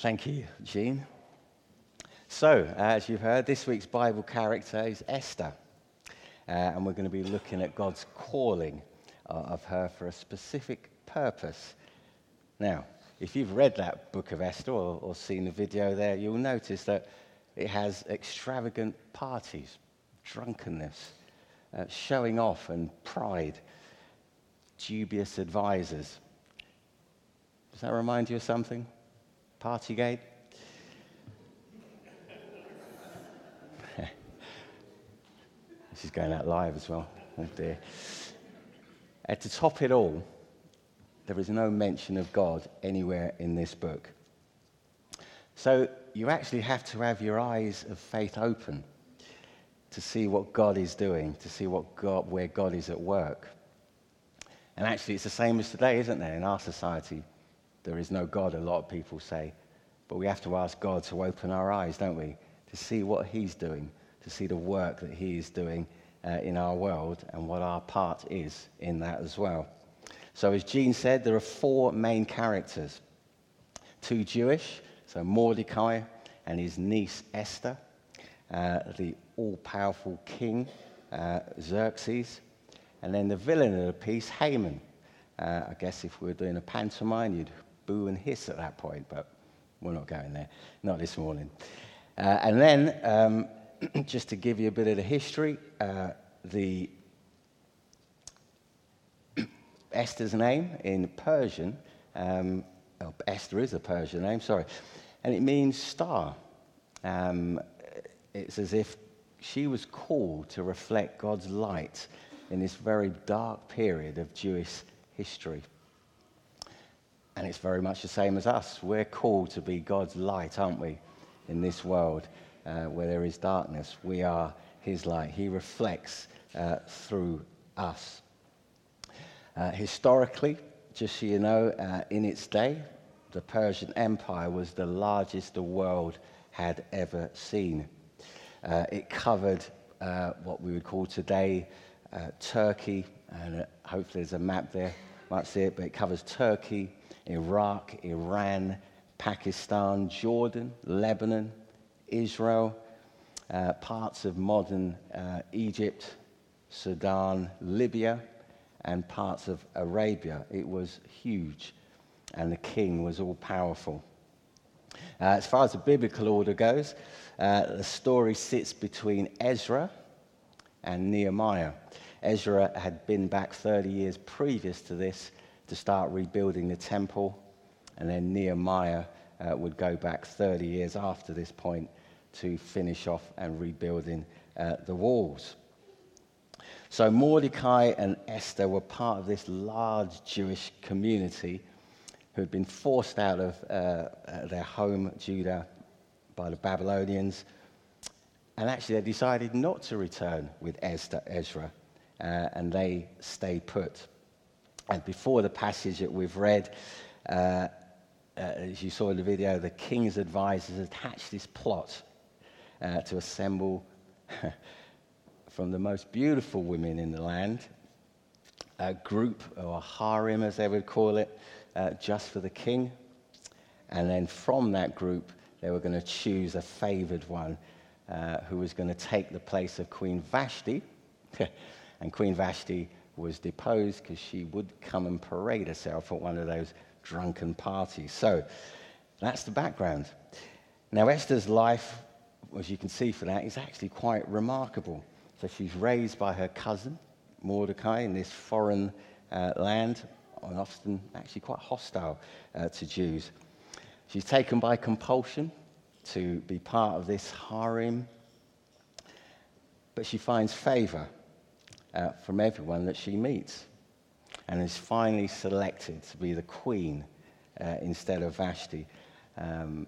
Thank you, Jean. So, as you've heard, this week's Bible character is Esther. Uh, and we're going to be looking at God's calling uh, of her for a specific purpose. Now, if you've read that book of Esther or, or seen the video there, you'll notice that it has extravagant parties, drunkenness, uh, showing off and pride, dubious advisors. Does that remind you of something? Partygate? this is going out live as well. Oh dear. And to top it all, there is no mention of God anywhere in this book. So you actually have to have your eyes of faith open to see what God is doing, to see what God, where God is at work. And actually, it's the same as today, isn't it, In our society, there is no God, a lot of people say. But we have to ask God to open our eyes, don't we? To see what He's doing, to see the work that He is doing uh, in our world and what our part is in that as well. So, as Jean said, there are four main characters two Jewish, so Mordecai and his niece Esther, uh, the all powerful king uh, Xerxes, and then the villain of the piece, Haman. Uh, I guess if we were doing a pantomime, you'd boo and hiss at that point, but we're not going there, not this morning. Uh, and then, um, just to give you a bit of the history, uh, the Esther's name in Persian, um, oh, Esther is a Persian name, sorry, and it means star. Um, it's as if she was called to reflect God's light in this very dark period of Jewish history. And it's very much the same as us. We're called to be God's light, aren't we, in this world uh, where there is darkness. We are His light. He reflects uh, through us. Uh, historically, just so you know, uh, in its day, the Persian Empire was the largest the world had ever seen. Uh, it covered uh, what we would call today Turkey, and hopefully there's a map there, might see it, but it covers Turkey, Iraq, Iran, Pakistan, Jordan, Lebanon, Israel, uh, parts of modern uh, Egypt, Sudan, Libya, and parts of Arabia. It was huge, and the king was all powerful. Uh, as far as the biblical order goes, uh, the story sits between Ezra and Nehemiah. Ezra had been back 30 years previous to this to start rebuilding the temple, and then Nehemiah uh, would go back 30 years after this point to finish off and rebuilding uh, the walls. So Mordecai and Esther were part of this large Jewish community who had been forced out of uh, uh, their home, Judah, by the Babylonians. And actually, they decided not to return with Esther, Ezra, uh, and they stayed put. And before the passage that we've read, uh, uh, as you saw in the video, the king's advisors attached this plot uh, to assemble from the most beautiful women in the land, a group, or a harem as they would call it, uh, just for the king. And then from that group, they were going to choose a favored one uh, who was going to take the place of Queen Vashti. and Queen Vashti was deposed because she would come and parade herself at one of those drunken parties. So that's the background. Now, Esther's life, as you can see for that, is actually quite remarkable. So she's raised by her cousin, Mordecai, in this foreign uh, land, and often actually quite hostile uh, to Jews. She's taken by compulsion to be part of this harem, but she finds favor uh, from everyone that she meets and is finally selected to be the queen uh, instead of Vashti. Um,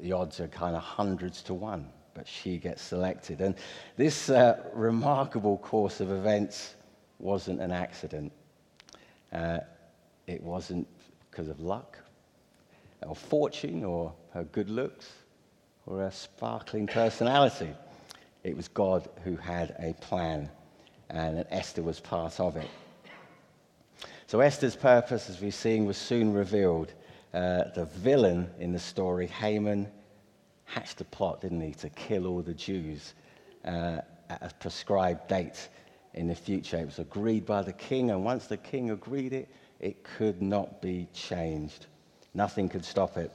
the odds are kind of hundreds to one but she gets selected. And this uh, remarkable course of events wasn't an accident. Uh, it wasn't because of luck or fortune or her good looks or her sparkling personality. It was God who had a plan, and that Esther was part of it. So Esther's purpose, as we've seen, was soon revealed uh, the villain in the story, Haman, hatched a plot, didn't he, to kill all the Jews uh, at a prescribed date in the future. It was agreed by the king, and once the king agreed it, it could not be changed. Nothing could stop it.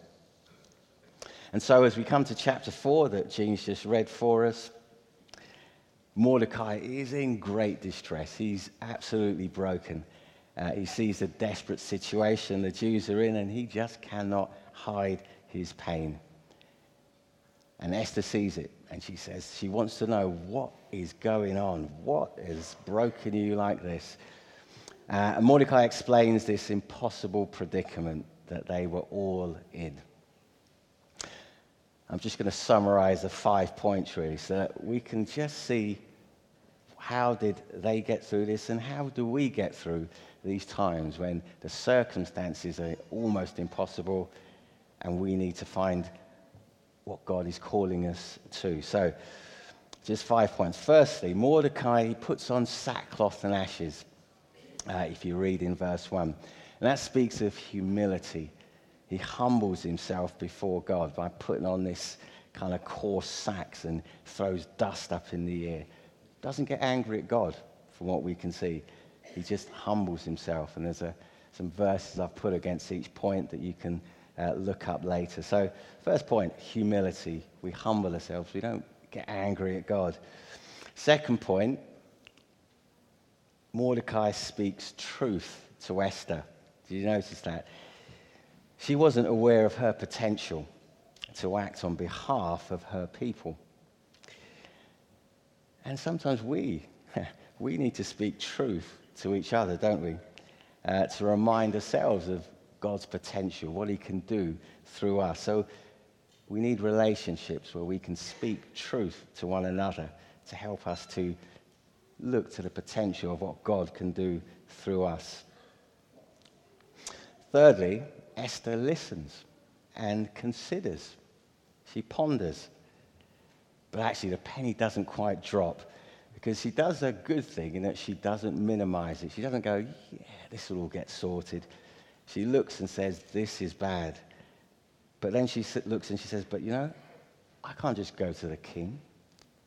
And so, as we come to chapter 4 that Jean's just read for us, Mordecai is in great distress. He's absolutely broken. Uh, he sees a desperate situation the Jews are in, and he just cannot hide his pain. And Esther sees it, and she says she wants to know what is going on. What has broken you like this? Uh, and Mordecai explains this impossible predicament that they were all in. I'm just going to summarize the five points really so that we can just see how did they get through this and how do we get through these times when the circumstances are almost impossible and we need to find what God is calling us to. So, just five points. Firstly, Mordecai puts on sackcloth and ashes, uh, if you read in verse 1. And that speaks of humility. He humbles himself before God by putting on this kind of coarse sacks and throws dust up in the air. Doesn't get angry at God, from what we can see. He just humbles himself. And there's a, some verses I've put against each point that you can uh, look up later. So, first point humility. We humble ourselves, we don't get angry at God. Second point Mordecai speaks truth to Esther. Did you notice that? She wasn't aware of her potential to act on behalf of her people. And sometimes we, we need to speak truth to each other, don't we? Uh, to remind ourselves of God's potential, what He can do through us. So we need relationships where we can speak truth to one another to help us to look to the potential of what God can do through us. Thirdly, Esther listens and considers. She ponders. But actually, the penny doesn't quite drop because she does a good thing in that she doesn't minimize it. She doesn't go, yeah, this will all get sorted. She looks and says, this is bad. But then she looks and she says, but you know, I can't just go to the king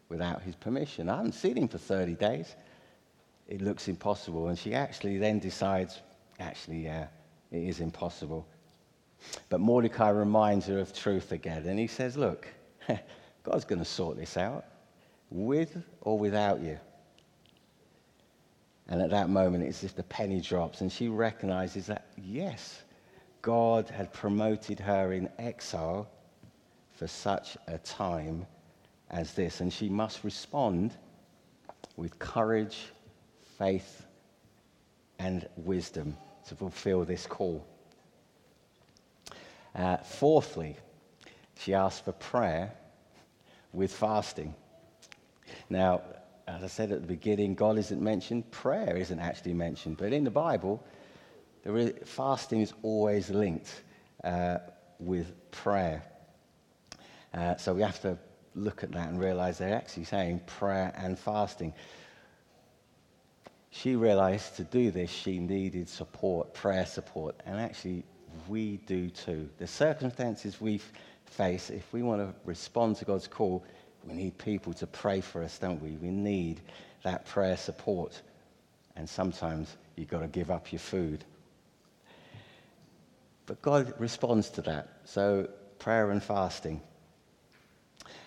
without his permission. I haven't seen him for 30 days. It looks impossible. And she actually then decides, actually, yeah, it is impossible. But Mordecai reminds her of truth again. And he says, look, God's going to sort this out with or without you. And at that moment, it's just the penny drops, and she recognizes that, yes, God had promoted her in exile for such a time as this. And she must respond with courage, faith, and wisdom to fulfill this call. Uh, fourthly, she asked for prayer with fasting. Now, as I said at the beginning, God isn't mentioned, prayer isn't actually mentioned. But in the Bible, fasting is always linked uh, with prayer. Uh, so we have to look at that and realize they're actually saying prayer and fasting. She realized to do this, she needed support, prayer support. And actually, we do too. The circumstances we face, if we want to respond to God's call, we need people to pray for us, don't we? We need that prayer support. And sometimes you've got to give up your food. But God responds to that. So, prayer and fasting.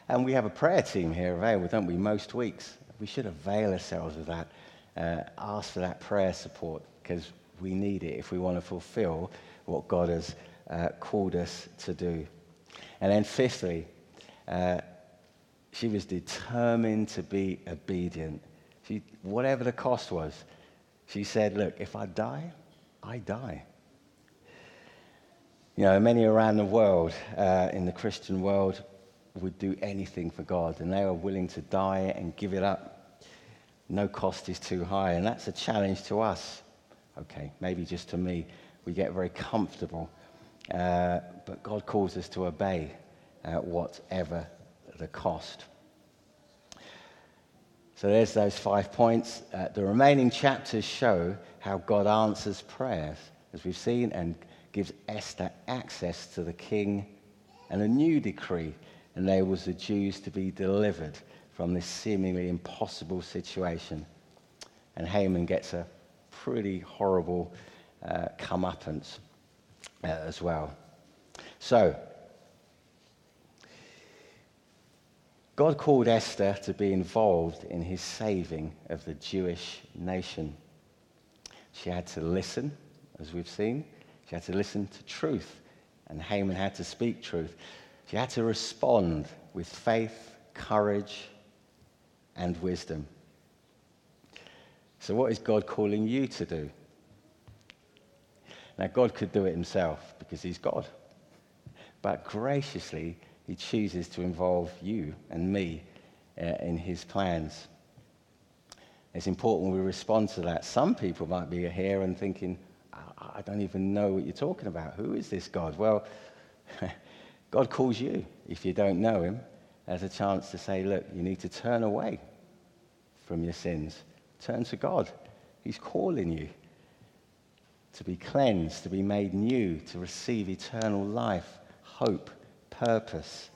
And we have a prayer team here available, don't we, most weeks. We should avail ourselves of that. Uh, ask for that prayer support because we need it if we want to fulfill what God has uh, called us to do. And then, fifthly, uh, she was determined to be obedient. She, whatever the cost was, she said, Look, if I die, I die. You know, many around the world, uh, in the Christian world, would do anything for God, and they are willing to die and give it up. No cost is too high, and that's a challenge to us. Okay, maybe just to me. We get very comfortable, uh, but God calls us to obey whatever the cost. So there's those five points. Uh, the remaining chapters show how God answers prayers, as we've seen, and gives Esther access to the king, and a new decree enables the Jews to be delivered from this seemingly impossible situation. And Haman gets a pretty horrible uh, comeuppance uh, as well. So, God called Esther to be involved in his saving of the Jewish nation. She had to listen, as we've seen. She had to listen to truth, and Haman had to speak truth. She had to respond with faith, courage, and wisdom. So, what is God calling you to do? Now, God could do it himself because he's God. But graciously, he chooses to involve you and me uh, in his plans. It's important we respond to that. Some people might be here and thinking, I don't even know what you're talking about. Who is this God? Well, God calls you, if you don't know him, as a chance to say, look, you need to turn away from your sins. Turn to God. He's calling you to be cleansed, to be made new, to receive eternal life, hope, purpose.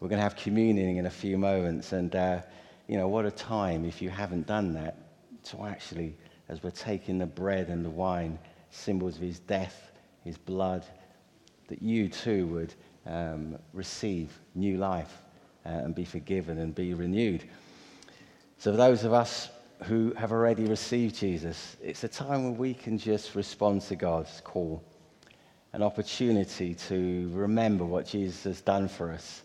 We're going to have communion in a few moments, and uh, you know what a time if you haven't done that to actually, as we're taking the bread and the wine, symbols of His death, His blood, that you too would um, receive new life uh, and be forgiven and be renewed. So, for those of us who have already received Jesus, it's a time when we can just respond to God's call, an opportunity to remember what Jesus has done for us,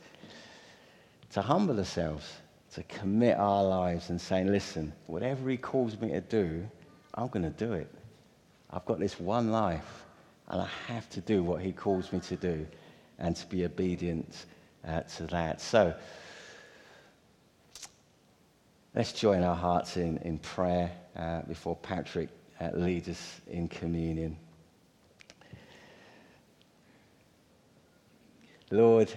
to humble ourselves, to commit our lives and saying, listen, whatever He calls me to do, I'm going to do it. I've got this one life, and I have to do what He calls me to do and to be obedient uh, to that. So, Let's join our hearts in, in prayer uh, before Patrick uh, leads us in communion. Lord,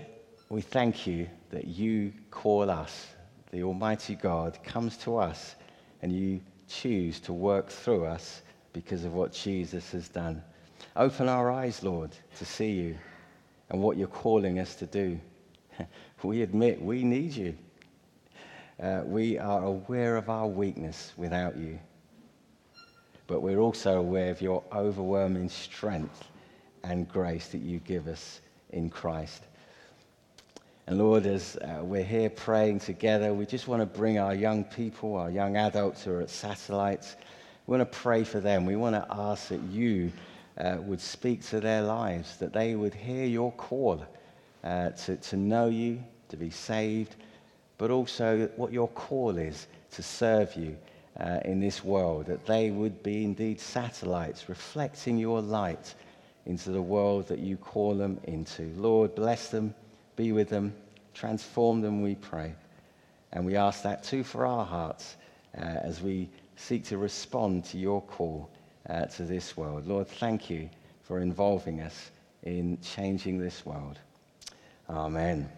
we thank you that you call us, the Almighty God comes to us, and you choose to work through us because of what Jesus has done. Open our eyes, Lord, to see you and what you're calling us to do. we admit we need you uh, we are aware of our weakness without you. But we're also aware of your overwhelming strength and grace that you give us in Christ. And Lord, as uh, we're here praying together, we just want to bring our young people, our young adults who are at satellites, we want to pray for them. We want to ask that you uh, would speak to their lives, that they would hear your call uh, to, to know you, to be saved, but also what your call is to serve you uh, in this world, that they would be indeed satellites reflecting your light into the world that you call them into. Lord, bless them, be with them, transform them, we pray. And we ask that too for our hearts uh, as we seek to respond to your call uh, to this world. Lord, thank you for involving us in changing this world. Amen.